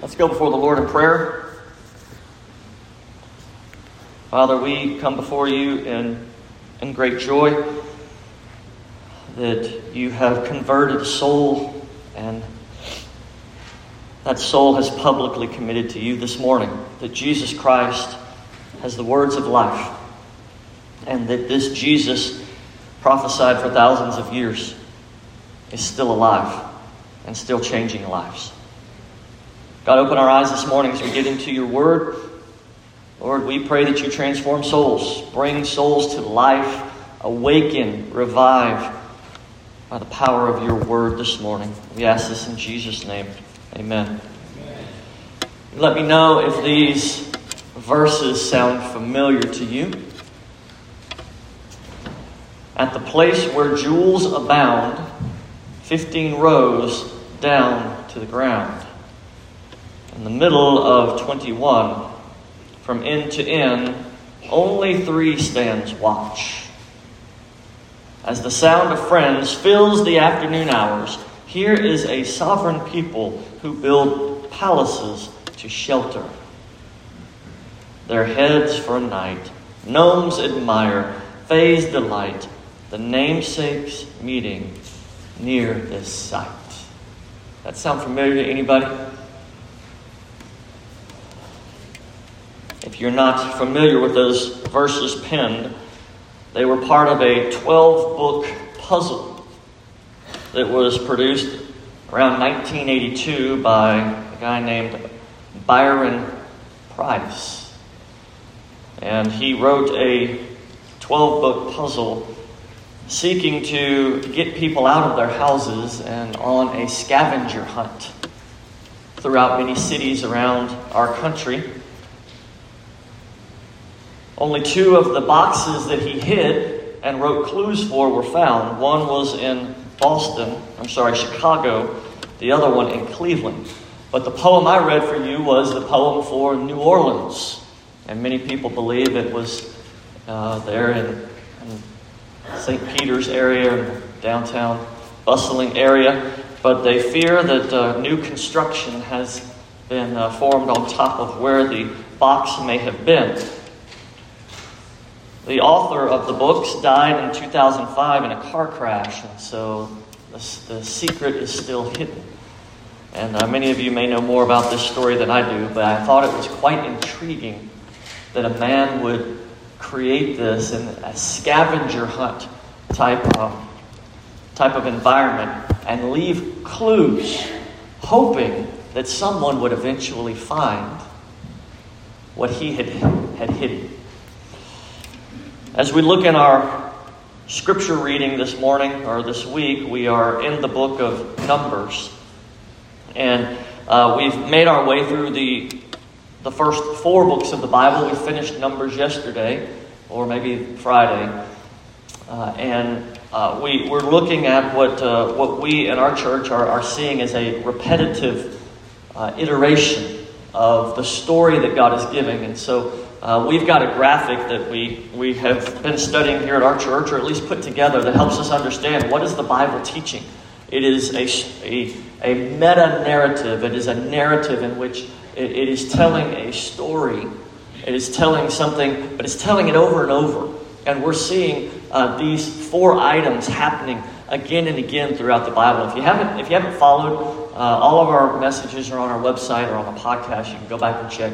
Let's go before the Lord in prayer. Father, we come before you in, in great joy that you have converted a soul and that soul has publicly committed to you this morning that Jesus Christ has the words of life and that this Jesus prophesied for thousands of years is still alive and still changing lives. God, open our eyes this morning as we get into your word. Lord, we pray that you transform souls, bring souls to life, awaken, revive by the power of your word this morning. We ask this in Jesus' name. Amen. Amen. Let me know if these verses sound familiar to you. At the place where jewels abound, 15 rows down to the ground. In the middle of 21, from end to end, only three stands watch. As the sound of friends fills the afternoon hours, here is a sovereign people who build palaces to shelter. Their heads for a night, gnomes admire, fays delight, the namesakes meeting near this site. That sound familiar to anybody? If you're not familiar with those verses penned, they were part of a 12 book puzzle that was produced around 1982 by a guy named Byron Preiss. And he wrote a 12 book puzzle seeking to get people out of their houses and on a scavenger hunt throughout many cities around our country. Only two of the boxes that he hid and wrote clues for were found. One was in Boston, I'm sorry, Chicago, the other one in Cleveland. But the poem I read for you was the poem for New Orleans. And many people believe it was uh, there in, in St. Peter's area, downtown, bustling area. But they fear that uh, new construction has been uh, formed on top of where the box may have been. The author of the books died in 2005 in a car crash, and so the, the secret is still hidden. And uh, many of you may know more about this story than I do, but I thought it was quite intriguing that a man would create this in a scavenger hunt type of, type of environment and leave clues, hoping that someone would eventually find what he had, had hidden. As we look in our scripture reading this morning or this week, we are in the book of Numbers. And uh, we've made our way through the, the first four books of the Bible. We finished Numbers yesterday, or maybe Friday. Uh, and uh, we, we're looking at what, uh, what we in our church are, are seeing as a repetitive uh, iteration of the story that God is giving. And so uh, we've got a graphic that we, we have been studying here at our church, or at least put together, that helps us understand what is the Bible teaching. It is a, a, a meta narrative, it is a narrative in which it, it is telling a story. It is telling something, but it's telling it over and over. And we're seeing uh, these four items happening again and again throughout the Bible. If you haven't, if you haven't followed, uh, all of our messages are on our website or on the podcast. You can go back and check.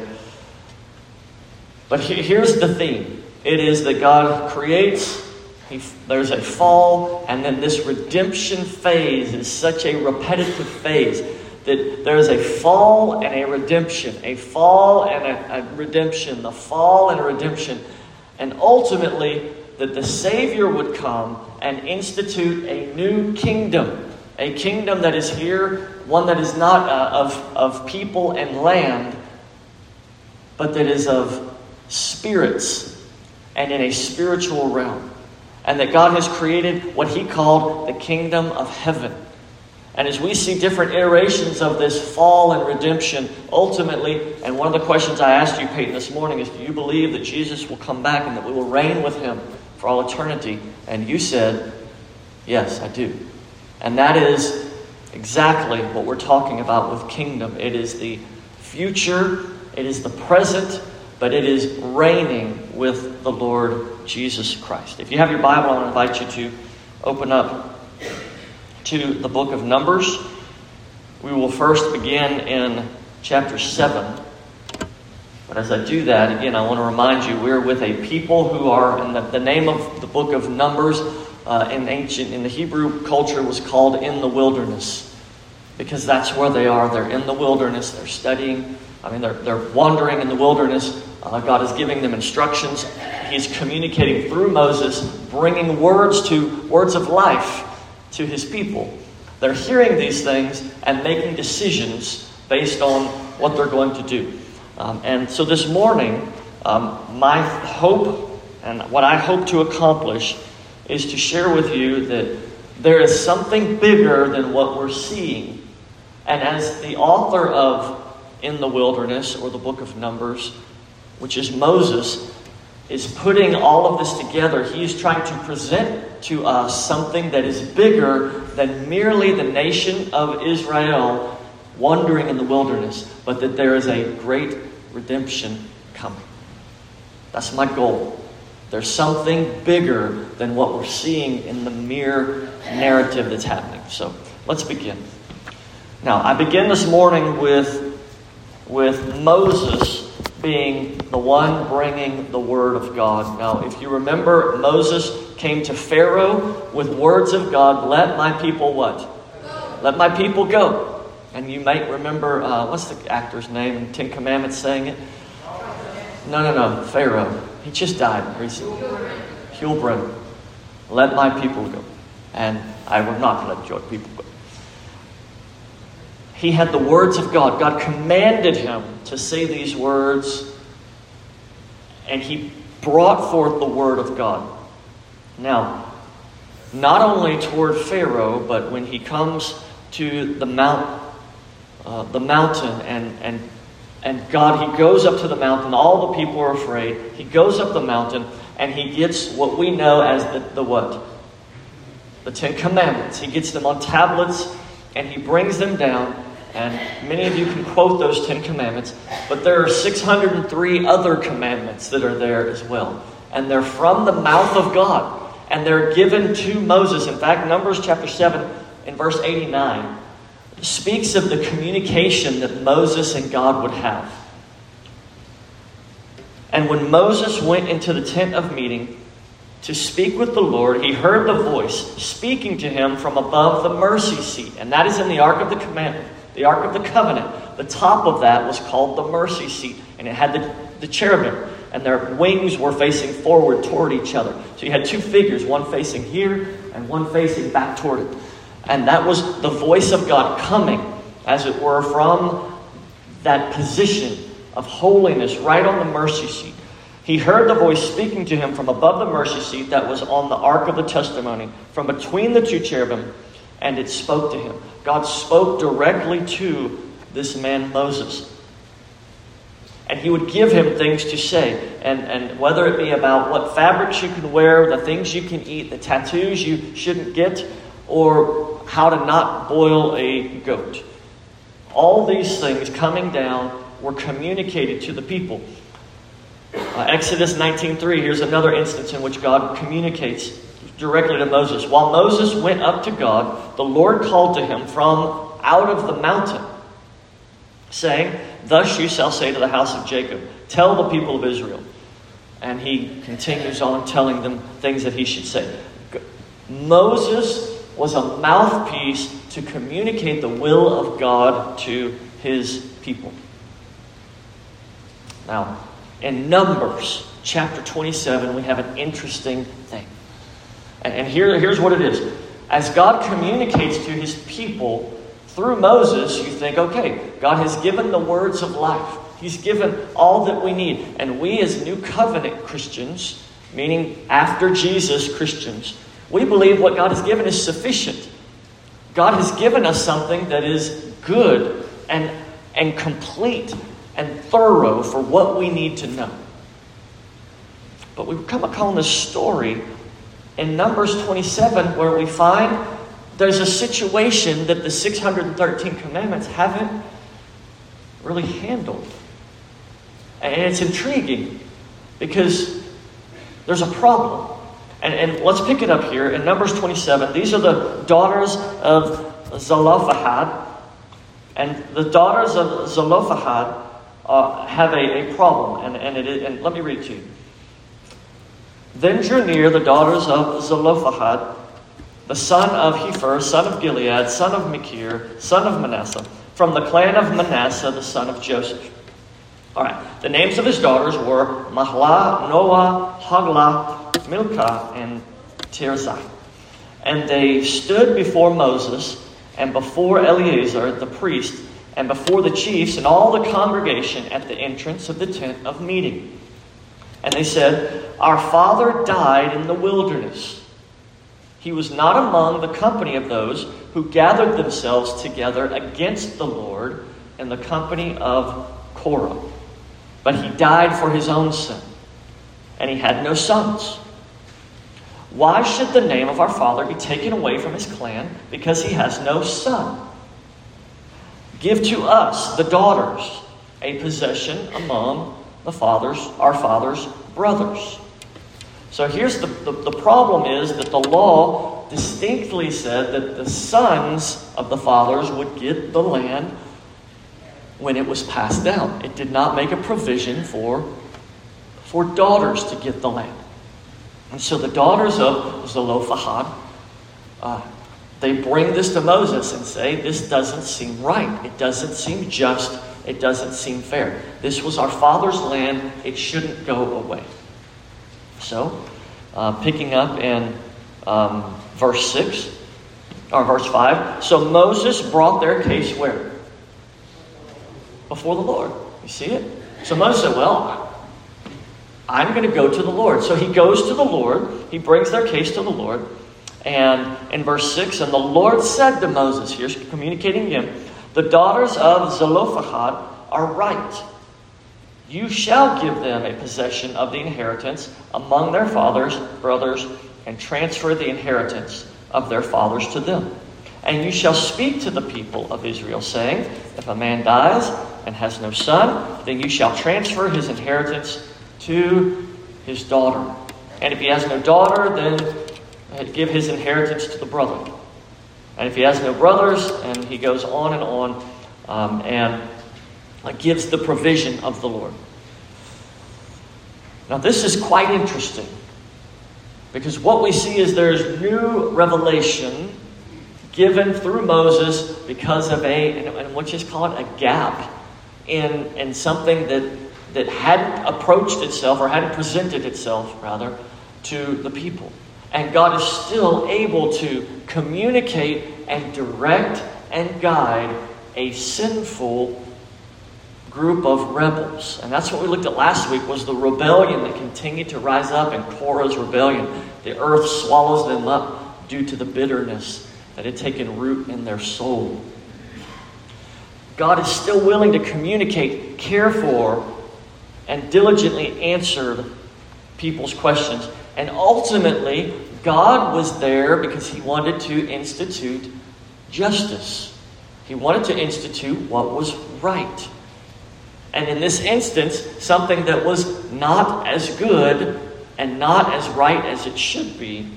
But here's the theme. It is that God creates, he, there's a fall, and then this redemption phase is such a repetitive phase that there's a fall and a redemption, a fall and a, a redemption, the fall and a redemption, and ultimately that the Savior would come and institute a new kingdom, a kingdom that is here, one that is not uh, of, of people and land, but that is of spirits and in a spiritual realm. And that God has created what He called the kingdom of heaven. And as we see different iterations of this fall and redemption, ultimately, and one of the questions I asked you, Peyton, this morning is Do you believe that Jesus will come back and that we will reign with Him for all eternity? And you said, Yes, I do. And that is exactly what we're talking about with kingdom. It is the future, it is the present, but it is reigning with the Lord Jesus Christ. If you have your Bible, I want to invite you to open up to the book of Numbers. We will first begin in chapter 7. But as I do that, again, I want to remind you we're with a people who are, and the, the name of the book of Numbers uh, in ancient, in the Hebrew culture, was called In the Wilderness. Because that's where they are. They're in the wilderness. They're studying. I mean, they're, they're wandering in the wilderness. Uh, God is giving them instructions. He's communicating through Moses, bringing words to words of life to his people. They're hearing these things and making decisions based on what they're going to do. Um, and so this morning, um, my hope and what I hope to accomplish is to share with you that there is something bigger than what we're seeing. And as the author of In the Wilderness, or the book of Numbers, which is Moses, is putting all of this together, he is trying to present to us something that is bigger than merely the nation of Israel wandering in the wilderness, but that there is a great redemption coming. That's my goal. There's something bigger than what we're seeing in the mere narrative that's happening. So let's begin. Now, I begin this morning with, with Moses being the one bringing the word of God. Now, if you remember, Moses came to Pharaoh with words of God, let my people what? Let my people go. And you might remember, uh, what's the actor's name in Ten Commandments saying it? No, no, no, Pharaoh. He just died recently. Yul Brynner. Let my people go. And I will not let your people. He had the words of God. God commanded him to say these words, and he brought forth the word of God. Now, not only toward Pharaoh, but when he comes to the mount, uh, the mountain, and and and God, he goes up to the mountain. All the people are afraid. He goes up the mountain, and he gets what we know as the, the what? The Ten Commandments. He gets them on tablets, and he brings them down. And many of you can quote those Ten Commandments, but there are 603 other commandments that are there as well. And they're from the mouth of God. And they're given to Moses. In fact, Numbers chapter 7, in verse 89, speaks of the communication that Moses and God would have. And when Moses went into the tent of meeting to speak with the Lord, he heard the voice speaking to him from above the mercy seat. And that is in the Ark of the Commandment the Ark of the Covenant. The top of that was called the mercy seat, and it had the, the cherubim, and their wings were facing forward toward each other. So you had two figures, one facing here and one facing back toward it. And that was the voice of God coming, as it were, from that position of holiness right on the mercy seat. He heard the voice speaking to him from above the mercy seat that was on the ark of the testimony, from between the two cherubim, and it spoke to him. God spoke directly to this man Moses. And he would give him things to say. And, and whether it be about what fabrics you can wear, the things you can eat, the tattoos you shouldn't get, or how to not boil a goat. All these things coming down were communicated to the people. Uh, Exodus 19.3, here's another instance in which God communicates directly to Moses. While Moses went up to God, the Lord called to him from out of the mountain, saying, Thus you shall say to the house of Jacob, Tell the people of Israel. And he continues on telling them things that he should say. Moses was a mouthpiece to communicate the will of God to his people. Now, in Numbers chapter 27, we have an interesting thing. And here, here's what it is as God communicates to his people through Moses, you think, okay, God has given the words of life. He's given all that we need. And we, as New Covenant Christians, meaning after Jesus Christians, we believe what God has given is sufficient. God has given us something that is good and, and complete and thorough for what we need to know. But we come upon this story in Numbers 27 where we find there's a situation that the 613 commandments haven't really handled. And it's intriguing because there's a problem. And, and let's pick it up here in Numbers 27. These are the daughters of Zelophehad. And the daughters of Zelophehad uh, have a, a problem. And, and, it, and let me read to you. Then drew near the daughters of Zelophehad, the son of Hepher, son of Gilead, son of Machir, son of Manasseh, from the clan of Manasseh, the son of Joseph. All right, the names of his daughters were Mahlah, Noah, Hoglah, Milcah, and Tirzah. And they stood before Moses and before Eleazar the priest and before the chiefs and all the congregation at the entrance of the tent of meeting. And they said, Our father died in the wilderness. He was not among the company of those who gathered themselves together against the Lord in the company of Korah. But he died for his own sin, and he had no sons. Why should the name of our father be taken away from his clan because he has no son? Give to us, the daughters, a possession among the fathers, our father's brothers. So here's the, the, the, problem is that the law distinctly said that the sons of the fathers would get the land when it was passed down. It did not make a provision for, for daughters to get the land. And so the daughters of Zelophehad, uh, they bring this to Moses and say, This doesn't seem right. It doesn't seem just. It doesn't seem fair. This was our father's land. It shouldn't go away. So, uh, picking up in um, verse 6, or verse 5. So Moses brought their case where? Before the Lord. You see it? So Moses said, Well, I'm going to go to the Lord. So he goes to the Lord. He brings their case to the Lord. And in verse 6, and the Lord said to Moses, here's communicating again, the daughters of Zelophehad are right. You shall give them a possession of the inheritance among their fathers, brothers, and transfer the inheritance of their fathers to them. And you shall speak to the people of Israel, saying, If a man dies and has no son, then you shall transfer his inheritance to his daughter. And if he has no daughter, then give his inheritance to the brother. And if he has no brothers, and he goes on and on, um, and gives the provision of the Lord. Now, this is quite interesting because what we see is there's new revelation given through Moses because of a, and what you call it, a gap in, in something that that hadn't approached itself or hadn't presented itself, rather, to the people. And God is still able to communicate and direct and guide a sinful group of rebels. And that's what we looked at last week was the rebellion that continued to rise up in Korah's rebellion. The earth swallows them up due to the bitterness that had taken root in their soul. God is still willing to communicate, care for, and diligently answer people's questions. And ultimately, God was there because He wanted to institute justice. He wanted to institute what was right. And in this instance, something that was not as good and not as right as it should be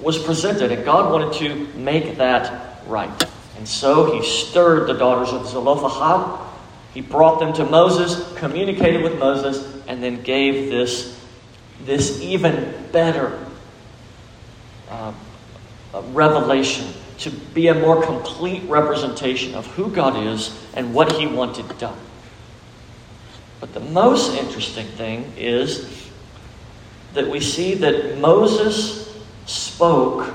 was presented. And God wanted to make that right. And so He stirred the daughters of Zelophehad he brought them to Moses, communicated with Moses, and then gave this, this even better uh, revelation to be a more complete representation of who God is and what He wanted done. But the most interesting thing is that we see that Moses spoke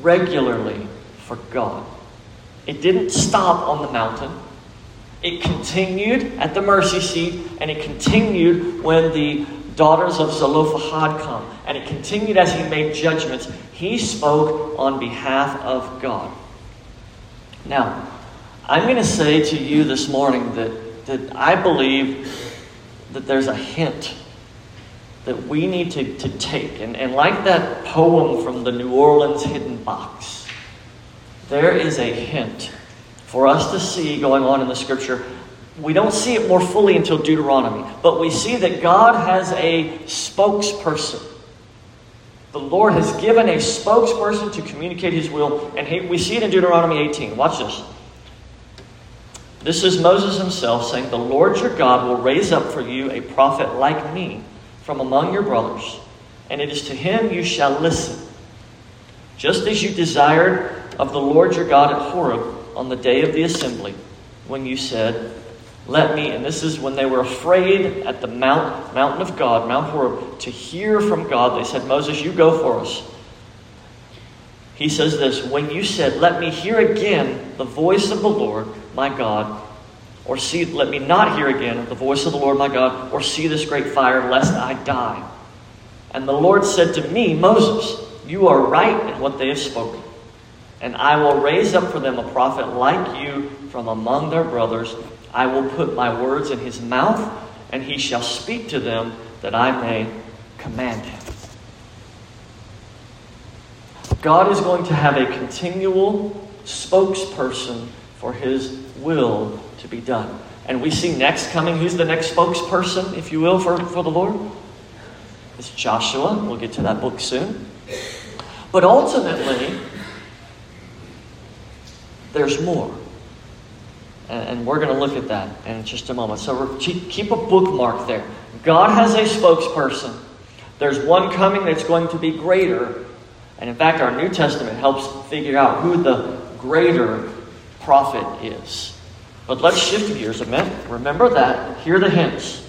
regularly for God. It didn't stop on the mountain. It continued at the mercy seat, and it continued when the daughters of Zelophehad come. And it continued as he made judgments. He spoke on behalf of God. Now, I'm going to say to you this morning that, that I believe that there's a hint that we need to, to take. And, and like that poem from the New Orleans Hidden Box, there is a hint for us to see going on in the scripture. We don't see it more fully until Deuteronomy, but we see that God has a spokesperson. The Lord has given a spokesperson to communicate his will, and he, we see it in Deuteronomy 18. Watch this. This is Moses himself saying, The Lord your God will raise up for you a prophet like me from among your brothers, and it is to him you shall listen. Just as you desired of the Lord your God at Horeb on the day of the assembly, when you said, Let me, and this is when they were afraid at the mount, mountain of God, Mount Horeb, to hear from God. They said, Moses, you go for us. He says this When you said, Let me hear again the voice of the Lord my God, or see, let me not hear again the voice of the Lord my God, or see this great fire, lest I die. And the Lord said to me, Moses, you are right in what they have spoken. And I will raise up for them a prophet like you from among their brothers. I will put my words in his mouth, and he shall speak to them that I may command him. God is going to have a continual spokesperson for his will to be done. And we see next coming, who's the next spokesperson, if you will, for, for the Lord? It's Joshua. We'll get to that book soon. But ultimately, there's more. And, we're going to look at that in just a moment. So keep a bookmark there. God has a spokesperson. There's one coming that's going to be greater. And in fact, our New Testament helps figure out who the greater prophet is. But let's shift gears a minute. Remember that. Hear the hints.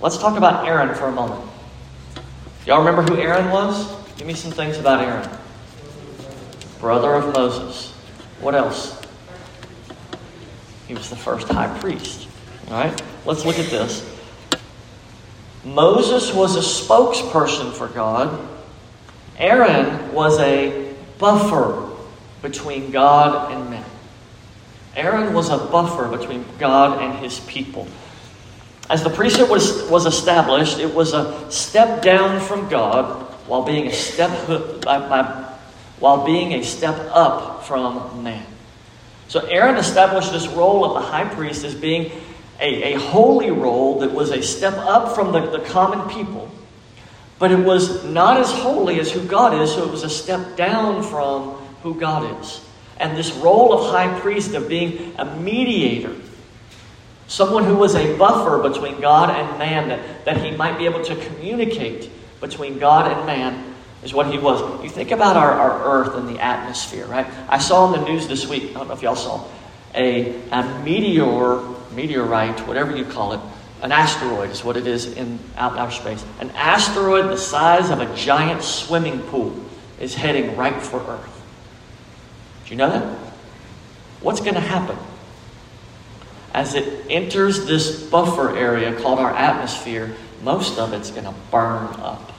Let's talk about Aaron for a moment. Y'all remember who Aaron was? Give me some things about Aaron. Brother of Moses. What else? He was the first high priest. All right? Let's look at this. Moses was a spokesperson for God. Aaron was a buffer between God and men. Aaron was a buffer between God and his people. As the priesthood was, was established, it was a step down from God while being a step by, by, while being a step up from man. So Aaron established this role of the high priest as being a, a holy role that was a step up from the, the common people, but it was not as holy as who God is, so it was a step down from who God is. And this role of high priest, of being a mediator, someone who was a buffer between God and man, that, that he might be able to communicate between God and man, is what he was. You think about our, our earth and the atmosphere, right? I saw in the news this week, I don't know if y'all saw, a, a meteor, meteorite, whatever you call it, an asteroid is what it is in out, outer space. An asteroid the size of a giant swimming pool is heading right for Earth. Do you know that? What's going to happen? As it enters this buffer area called our atmosphere, most of it's going to burn up.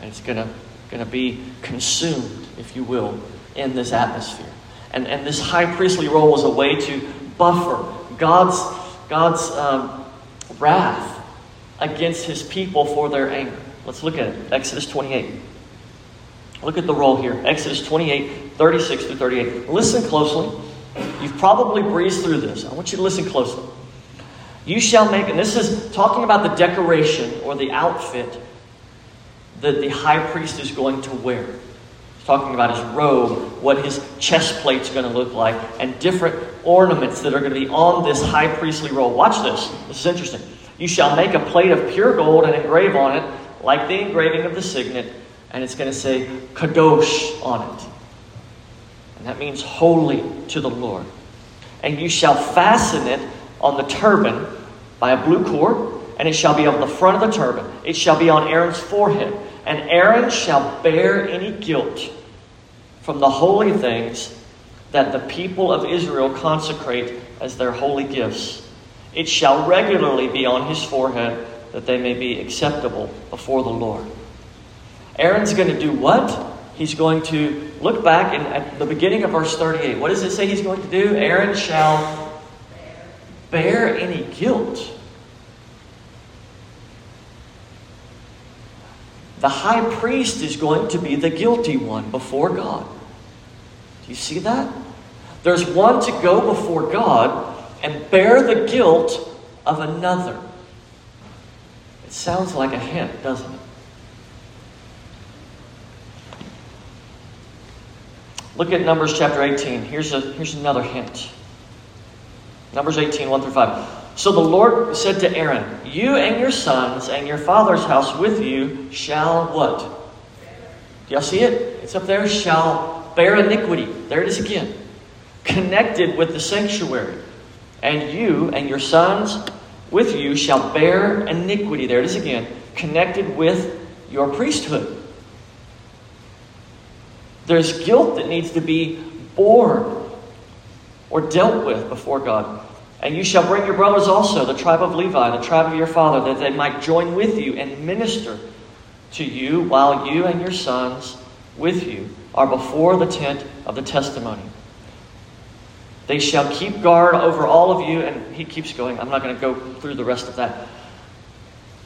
And it's going to, going to be consumed, if you will, in this atmosphere. And, and this high priestly role was a way to buffer God's, God's um, wrath against his people for their anger. Let's look at it. Exodus 28. Look at the role here. Exodus 28, 36 through 38. Listen closely. You've probably breezed through this. I want you to listen closely. You shall make, and this is talking about the decoration or the outfit that the high priest is going to wear. He's talking about his robe, what his chest plate's going to look like, and different ornaments that are going to be on this high priestly robe. Watch this. This is interesting. You shall make a plate of pure gold and engrave on it, like the engraving of the signet and it's going to say Kadosh on it. And that means holy to the Lord. And you shall fasten it on the turban by a blue cord, and it shall be on the front of the turban. It shall be on Aaron's forehead. And Aaron shall bear any guilt from the holy things that the people of Israel consecrate as their holy gifts. It shall regularly be on his forehead that they may be acceptable before the Lord. Aaron's going to do what? He's going to look back in, at the beginning of verse 38. What does it say he's going to do? Aaron shall bear any guilt. The high priest is going to be the guilty one before God. Do you see that? There's one to go before God and bear the guilt of another. It sounds like a hint, doesn't it? Look at Numbers chapter 18. Here's, a, here's another hint. Numbers 18, 1 through 5. So the Lord said to Aaron, You and your sons and your father's house with you shall what? Do y'all see it? It's up there. Shall bear iniquity. There it is again. Connected with the sanctuary. And you and your sons with you shall bear iniquity. There it is again. Connected with your priesthood. There's guilt that needs to be borne or dealt with before God. And you shall bring your brothers also, the tribe of Levi, the tribe of your father, that they might join with you and minister to you while you and your sons with you are before the tent of the testimony. They shall keep guard over all of you. And he keeps going. I'm not going to go through the rest of that.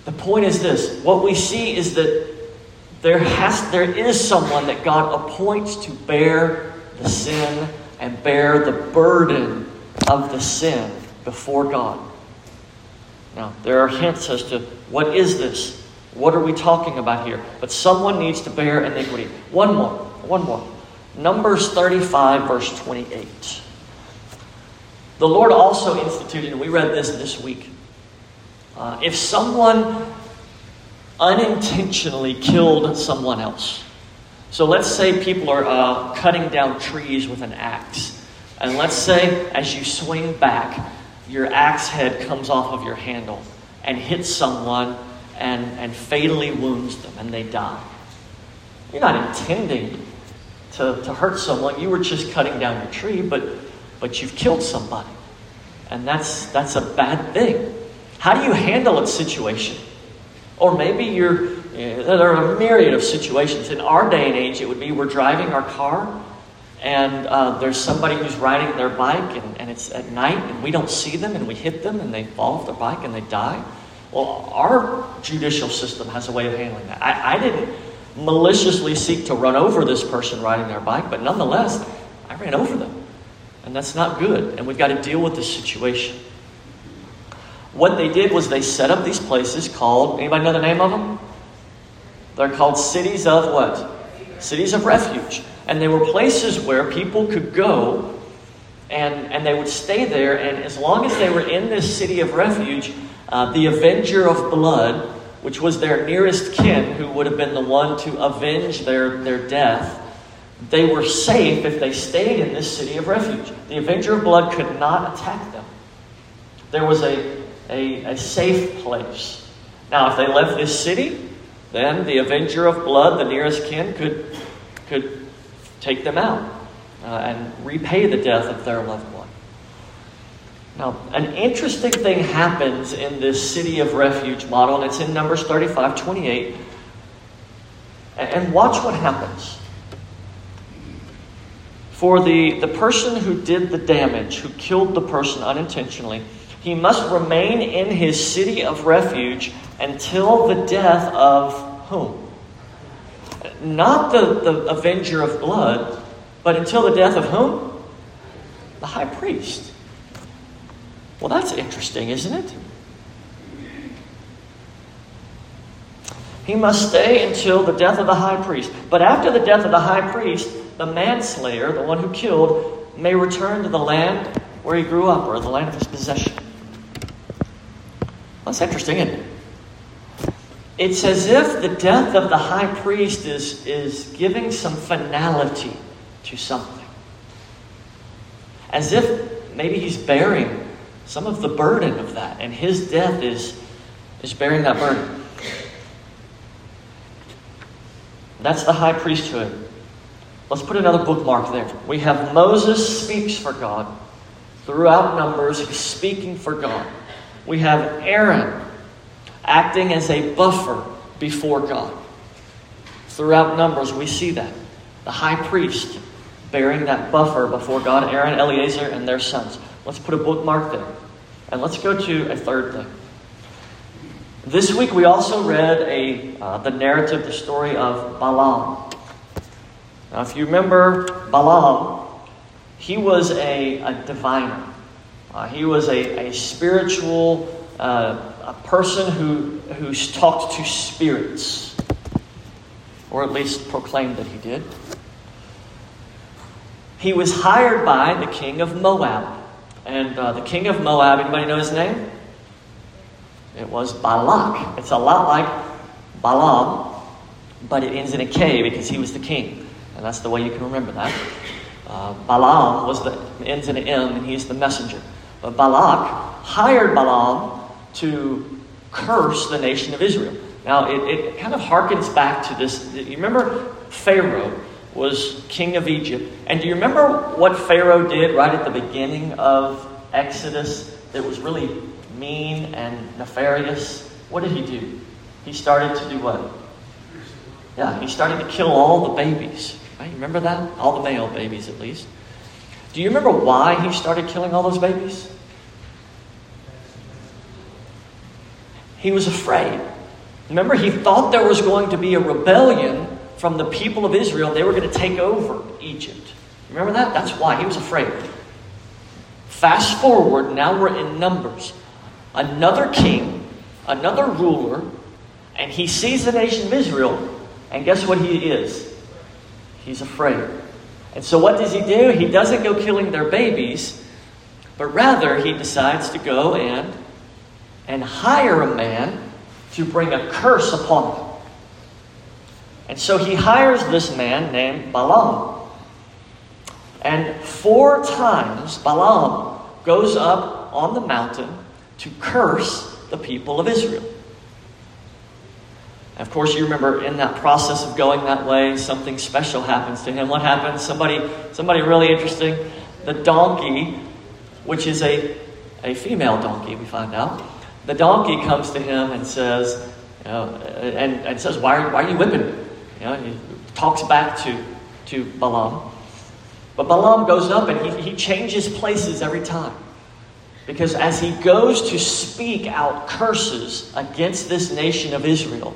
The point is this what we see is that there, has, there is someone that God appoints to bear the sin and bear the burden of the sin before God. Now, there are hints as to what is this? What are we talking about here? But someone needs to bear iniquity. One more. One more. Numbers 35, verse 28. The Lord also instituted, and we read this this week. Uh, if someone unintentionally killed someone else. So let's say people are uh, cutting down trees with an axe. And let's say as you swing back, your axe head comes off of your handle and hits someone and, and fatally wounds them and they die. You're not intending to, to hurt someone. You were just cutting down your tree, but, but you've killed somebody. And that's, that's a bad thing. How do you handle a situation? Or maybe you're, eh, there are a myriad of situations. In our day and age, it would be we're driving our car and uh, there's somebody who's riding their bike and, and it's at night and we don't see them and we hit them and they fall off their bike and they die. Well, our judicial system has a way of handling that. I, I didn't maliciously seek to run over this person riding their bike, but nonetheless, I ran over them. And that's not good. And we've got to deal with this situation. What they did was they set up these places called, anybody know the name of them? They're called cities of what? Cities of refuge. And they were places where people could go and, and they would stay there. And as long as they were in this city of refuge, uh, the avenger of blood, which was their nearest kin, who would have been the one to avenge their, their death, they were safe if they stayed in this city of refuge. The avenger of blood could not attack them. There was a a, a safe place. Now, if they left this city, then the avenger of blood, the nearest kin, could, could take them out uh, and repay the death of their loved one. Now, an interesting thing happens in this city of refuge model, and it's in Numbers 35 28. And watch what happens. For the, the person who did the damage, who killed the person unintentionally, he must remain in his city of refuge until the death of whom? Not the, the avenger of blood, but until the death of whom? The high priest. Well, that's interesting, isn't it? He must stay until the death of the high priest. But after the death of the high priest, the manslayer, the one who killed, may return to the land where he grew up or the land of his possession. That's interesting, isn't it? It's as if the death of the high priest is, is giving some finality to something. As if maybe he's bearing some of the burden of that, and his death is, is bearing that burden. That's the high priesthood. Let's put another bookmark there. We have Moses speaks for God. Throughout Numbers, he's speaking for God we have Aaron acting as a buffer before God. Throughout Numbers, we see that. The high priest bearing that buffer before God, Aaron, Eleazar, and their sons. Let's put a bookmark there. And let's go to a third thing. This week we also read a, uh, the narrative, the story of Balaam. Now, if you remember Balaam, he was a, a diviner. Uh, he was a, a spiritual uh, a person who, who talked to spirits, or at least proclaimed that he did. He was hired by the king of Moab. And uh, the king of Moab, anybody know his name? It was Balak. It's a lot like Balaam, but it ends in a K because he was the king. And that's the way you can remember that. Uh, Balaam was the ends in an M, and he's the messenger. But Balak hired Balaam to curse the nation of Israel. Now, it, it kind of harkens back to this. You remember Pharaoh was king of Egypt. And do you remember what Pharaoh did right at the beginning of Exodus that was really mean and nefarious? What did he do? He started to do what? Yeah, he started to kill all the babies. Right? You Remember that? All the male babies, at least. Do you remember why he started killing all those babies? He was afraid. Remember, he thought there was going to be a rebellion from the people of Israel. They were going to take over Egypt. Remember that? That's why he was afraid. Fast forward, now we're in Numbers. Another king, another ruler, and he sees the nation of Israel, and guess what he is? He's afraid. And so what does he do? He doesn't go killing their babies, but rather he decides to go and and hire a man to bring a curse upon them. And so he hires this man named Balaam. And four times Balaam goes up on the mountain to curse the people of Israel. Of course, you remember in that process of going that way, something special happens to him. What happens? Somebody, somebody really interesting. The donkey, which is a, a female donkey, we find out, the donkey comes to him and says, you know, and, and says, why are, why are you whipping me? You know, he talks back to, to Balaam. But Balaam goes up and he, he changes places every time. Because as he goes to speak out curses against this nation of Israel,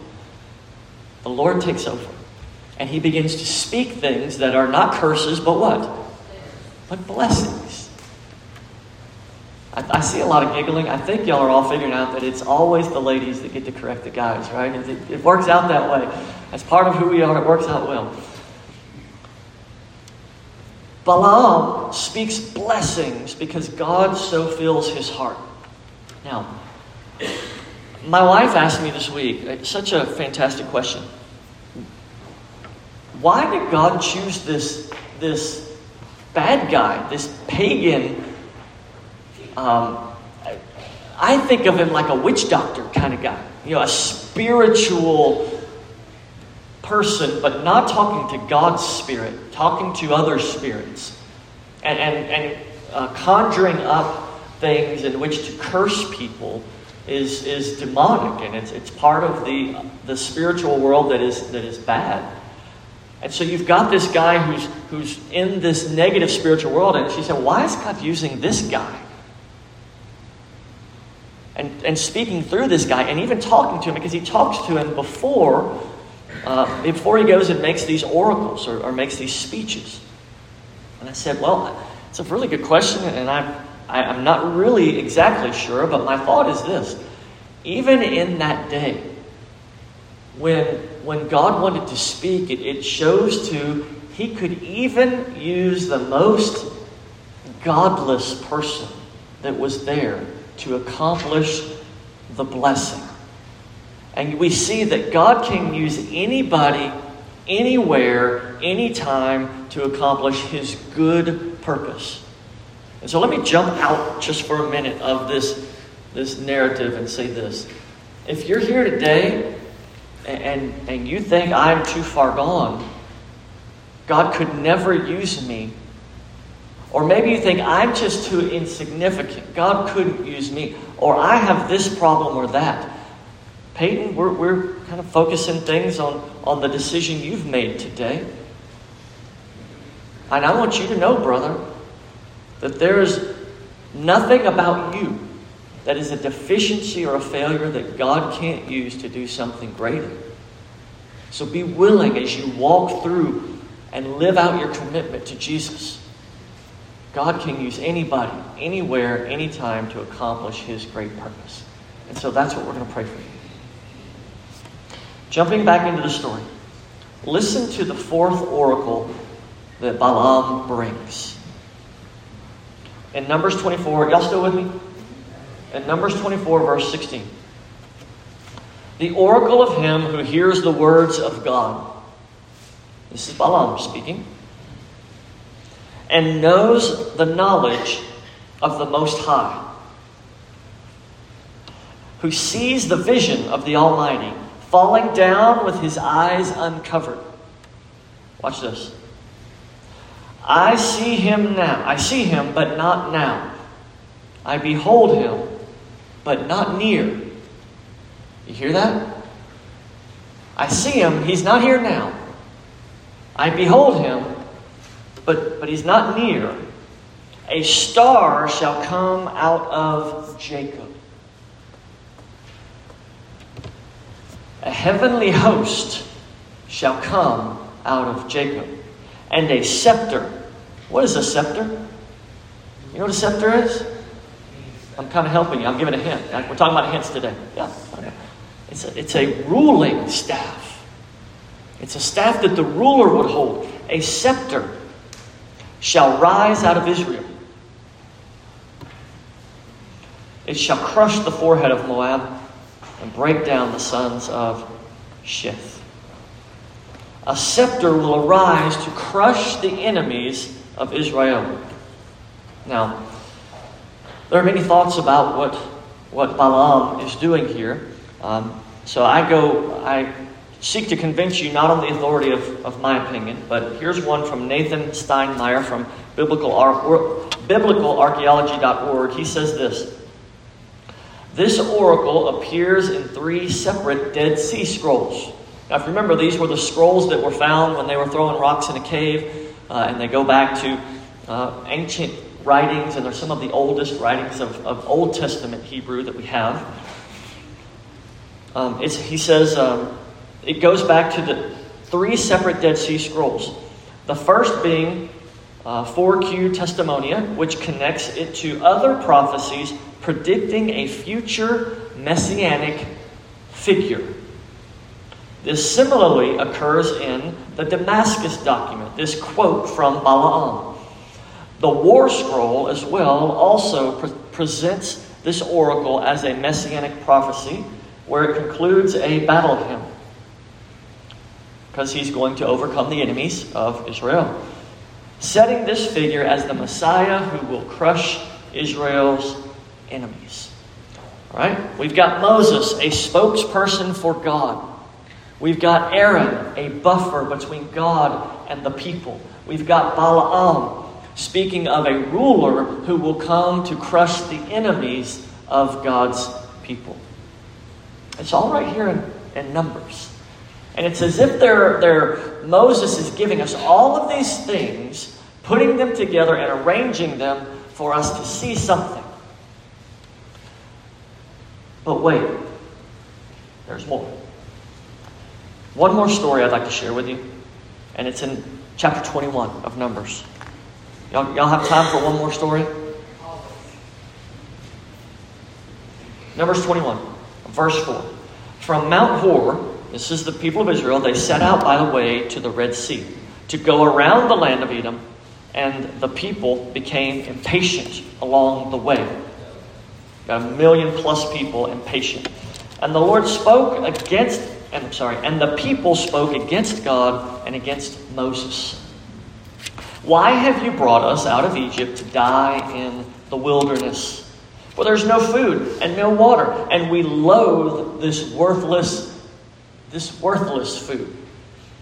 the Lord takes over. And he begins to speak things that are not curses, but what? But blessings. I, I, see a lot of giggling. I think y'all are all figuring out that it's always the ladies that get to correct the guys, right? It, it works out that way. As part of who we are, it works out well. Balaam speaks blessings because God so fills his heart. Now, my wife asked me this week, uh, such a fantastic question. Why did God choose this, this bad guy, this pagan um, I think of him like a witch doctor kind of guy, you know, a spiritual person, but not talking to God's spirit, talking to other spirits, and, and, and uh, conjuring up things in which to curse people is, is demonic, and it's, it's part of the, the spiritual world that is, that is bad. And so you've got this guy who's, who's in this negative spiritual world, and she said, Why is God using this guy? And, and speaking through this guy and even talking to him because he talks to him before uh, before he goes and makes these oracles or, or, makes these speeches. And I said, well, it's a really good question, and I'm, I, i am not really exactly sure, but my thought is this. Even in that day, when, when God wanted to speak, it, it shows to he could even use the most godless person that was there to accomplish the blessing. And we see that God can use anybody, anywhere, anytime to accomplish his good purpose. And so let me jump out just for a minute of this, this narrative and say this. If you're here today and, and you think I'm too far gone, God could never use me or maybe you think, I'm just too insignificant. God couldn't use me. Or I have this problem or that. Peyton, we're, we're kind of focusing things on, on the decision you've made today. And I want you to know, brother, that there is nothing about you that is a deficiency or a failure that God can't use to do something greater. So be willing as you walk through and live out your commitment to Jesus God can use anybody, anywhere, anytime to accomplish his great purpose. And so that's what we're going to pray for you. Jumping back into the story, listen to the fourth oracle that Balaam brings. In Numbers 24, y'all still with me? In Numbers 24, verse 16. The oracle of him who hears the words of God. This is Balaam speaking. And knows the knowledge of the Most High. Who sees the vision of the Almighty falling down with his eyes uncovered. Watch this. I see him now. I see him, but not now. I behold him, but not near. You hear that? I see him, he's not here now. I behold him, but, but he's not near. A star shall come out of Jacob. A heavenly host shall come out of Jacob, and a scepter. What is a scepter? You know what a scepter is? I'm kind of helping you. I'm giving a hint. We're talking about hints today. Yeah. It's a, it's a ruling staff. It's a staff that the ruler would hold. A scepter shall rise out of Israel. It shall crush the forehead of Moab and break down the sons of Sheth. A scepter will arise to crush the enemies of Israel. Now, there are many thoughts about what, what Balaam is doing here. Um, so I go, I seek to convince you not on the authority of, of my opinion, but here's one from Nathan Steinmeyer from biblical, ar- biblicalarchaeology.org. He says this this oracle appears in three separate Dead Sea Scrolls. Now, if you remember, these were the scrolls that were found when they were throwing rocks in a cave, uh, and they go back to uh, ancient writings, and they're some of the oldest writings of, of Old Testament Hebrew that we have. Um, he says um, it goes back to the three separate Dead Sea Scrolls. The first being uh, 4Q Testimonia, which connects it to other prophecies predicting a future messianic figure. This similarly occurs in the Damascus document, this quote from Balaam. The War Scroll, as well, also pre- presents this oracle as a messianic prophecy where it concludes a battle hymn because he's going to overcome the enemies of Israel, setting this figure as the Messiah who will crush Israel's enemies. All right? We've got Moses, a spokesperson for God. We've got Aaron, a buffer between God and the people. We've got Balaam, speaking of a ruler who will come to crush the enemies of God's people. It's all right here in, in Numbers. And it's as if they're, they're, Moses is giving us all of these things, putting them together and arranging them for us to see something. But wait, there's more. One more story I'd like to share with you, and it's in chapter 21 of Numbers. Y'all, y'all have time for one more story? Numbers 21, verse 4. From Mount Hor, this is the people of Israel, they set out by the way to the Red Sea to go around the land of Edom, and the people became impatient along the way. Got a million plus people impatient. And the Lord spoke against, and I'm sorry, and the people spoke against God and against Moses. Why have you brought us out of Egypt to die in the wilderness? For there's no food and no water, and we loathe this worthless, this worthless food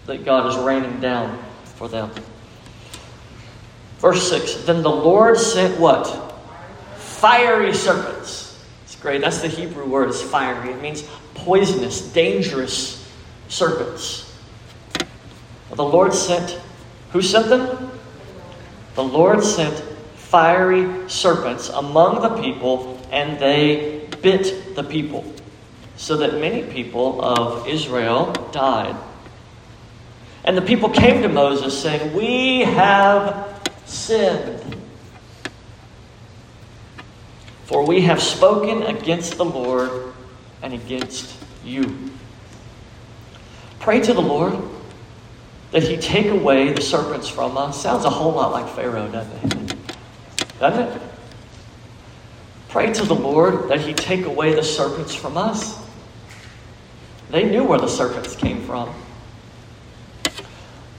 that God is raining down for them. Verse 6 Then the Lord sent what? fiery serpents. It's great. That's the Hebrew word, it's fiery. It means poisonous, dangerous serpents. The Lord sent, who sent them? The Lord sent fiery serpents among the people, and they bit the people, so that many people of Israel died. And the people came to Moses, saying, We have sinned. For we have spoken against the Lord and against you. Pray to the Lord that he take away the serpents from us. Sounds a whole lot like Pharaoh, doesn't it? Doesn't it? Pray to the Lord that he take away the serpents from us. They knew where the serpents came from.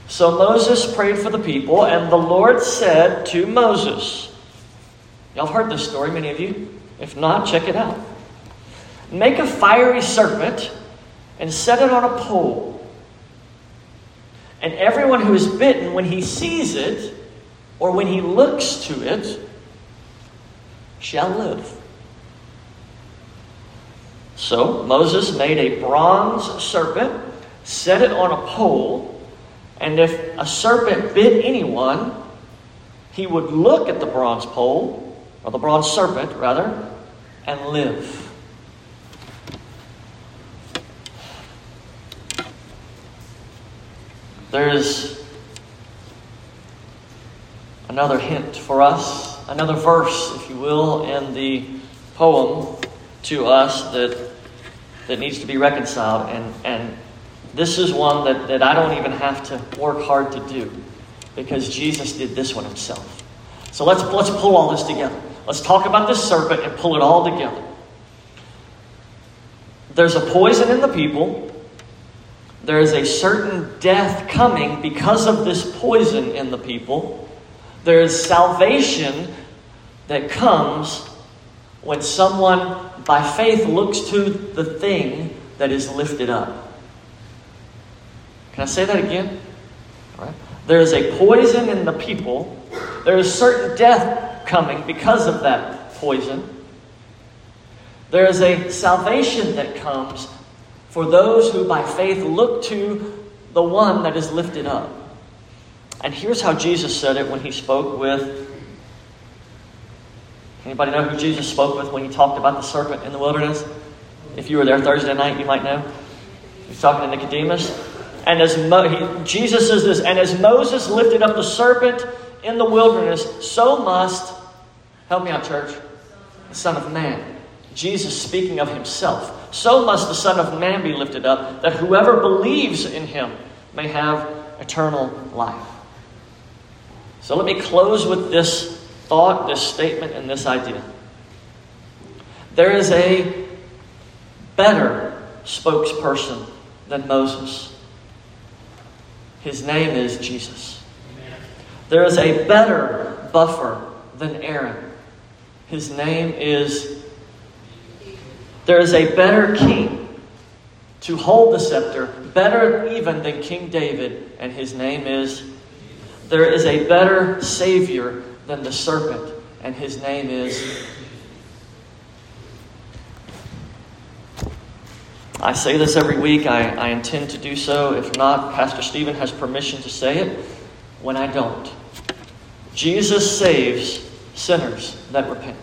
So Moses prayed for the people, and the Lord said to Moses, Y'all heard this story, many of you. If not, check it out. Make a fiery serpent and set it on a pole. And everyone who is bitten, when he sees it, or when he looks to it, shall live. So Moses made a bronze serpent, set it on a pole, and if a serpent bit anyone, he would look at the bronze pole or the bronze serpent, rather, and live. There is another hint for us, another verse, if you will, in the poem to us that, that needs to be reconciled. And, and this is one that, that I don't even have to work hard to do because Jesus did this one himself. So let's, let's pull all this together. Let's talk about this serpent and pull it all together. There's a poison in the people. There is a certain death coming because of this poison in the people. There is salvation that comes when someone, by faith, looks to the thing that is lifted up. Can I say that again? There is a poison in the people. There is certain death coming because of that poison. There is a salvation that comes for those who by faith look to the one that is lifted up. And here's how Jesus said it when he spoke with Anybody know who Jesus spoke with when he talked about the serpent in the wilderness? If you were there Thursday night, you might know. He's talking to Nicodemus. And as Mo- he, Jesus says this, and as Moses lifted up the serpent in the wilderness, so must Help me out, church. The Son of Man. Jesus speaking of himself. So must the Son of Man be lifted up, that whoever believes in him may have eternal life. So let me close with this thought, this statement, and this idea. There is a better spokesperson than Moses. His name is Jesus. There is a better buffer than Aaron. His name is. There is a better king to hold the scepter, better even than King David, and his name is. There is a better Savior than the serpent, and his name is. I say this every week. I, I intend to do so. If not, Pastor Stephen has permission to say it when I don't. Jesus saves sinners that repent.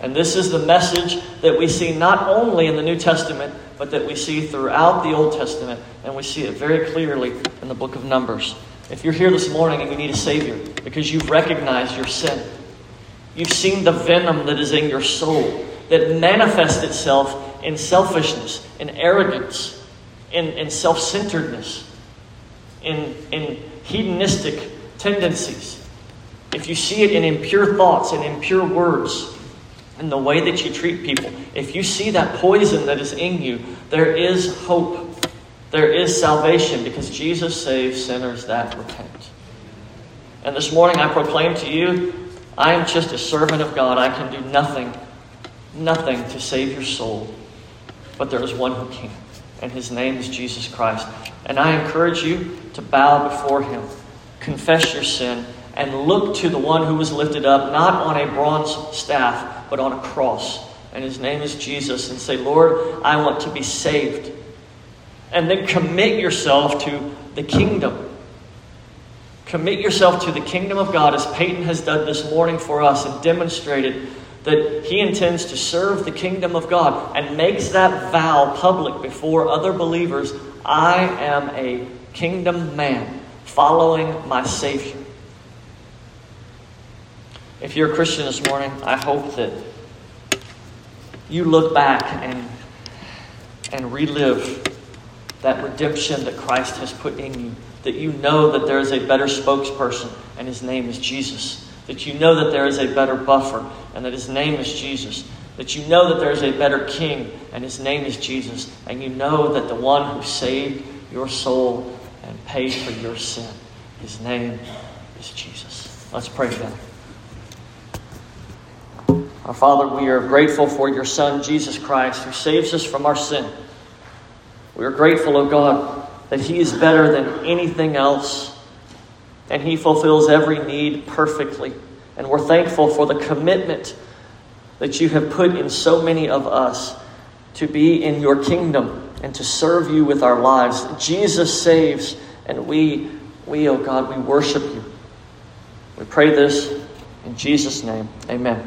And this is the message that we see not only in the New Testament, but that we see throughout the Old Testament. And we see it very clearly in the book of Numbers. If you're here this morning and you need a Savior because you've recognized your sin, you've seen the venom that is in your soul that manifests itself in selfishness, in arrogance, in, in self centeredness, in, in hedonistic tendencies if you see it in impure thoughts and impure words, in the way that you treat people, if you see that poison that is in you, there is hope. There is salvation because Jesus saves sinners that repent. And this morning I proclaim to you, I am just a servant of God. I can do nothing, nothing to save your soul. But there is one who can, and his name is Jesus Christ. And I encourage you to bow before him, confess your sin, and look to the one who was lifted up, not on a bronze staff, but on a cross. And his name is Jesus. And say, Lord, I want to be saved. And then commit yourself to the kingdom. Commit yourself to the kingdom of God as Peyton has done this morning for us and demonstrated that he intends to serve the kingdom of God and makes that vow public before other believers. I am a kingdom man following my Savior. If you're a Christian this morning, I hope that you look back and, and relive that redemption that Christ has put in you, that you know that there is a better spokesperson, and his name is Jesus. That you know that there is a better buffer, and that his name is Jesus. That you know that there is a better king, and his name is Jesus. And you know that the one who saved your soul and paid for your sin, his name is Jesus. Let's pray together. Our Father, we are grateful for your Son, Jesus Christ, who saves us from our sin. We are grateful, O oh God, that He is better than anything else, and He fulfills every need perfectly. And we're thankful for the commitment that you have put in so many of us to be in your kingdom and to serve you with our lives. Jesus saves, and we, we, oh God, we worship you. We pray this in Jesus' name. Amen.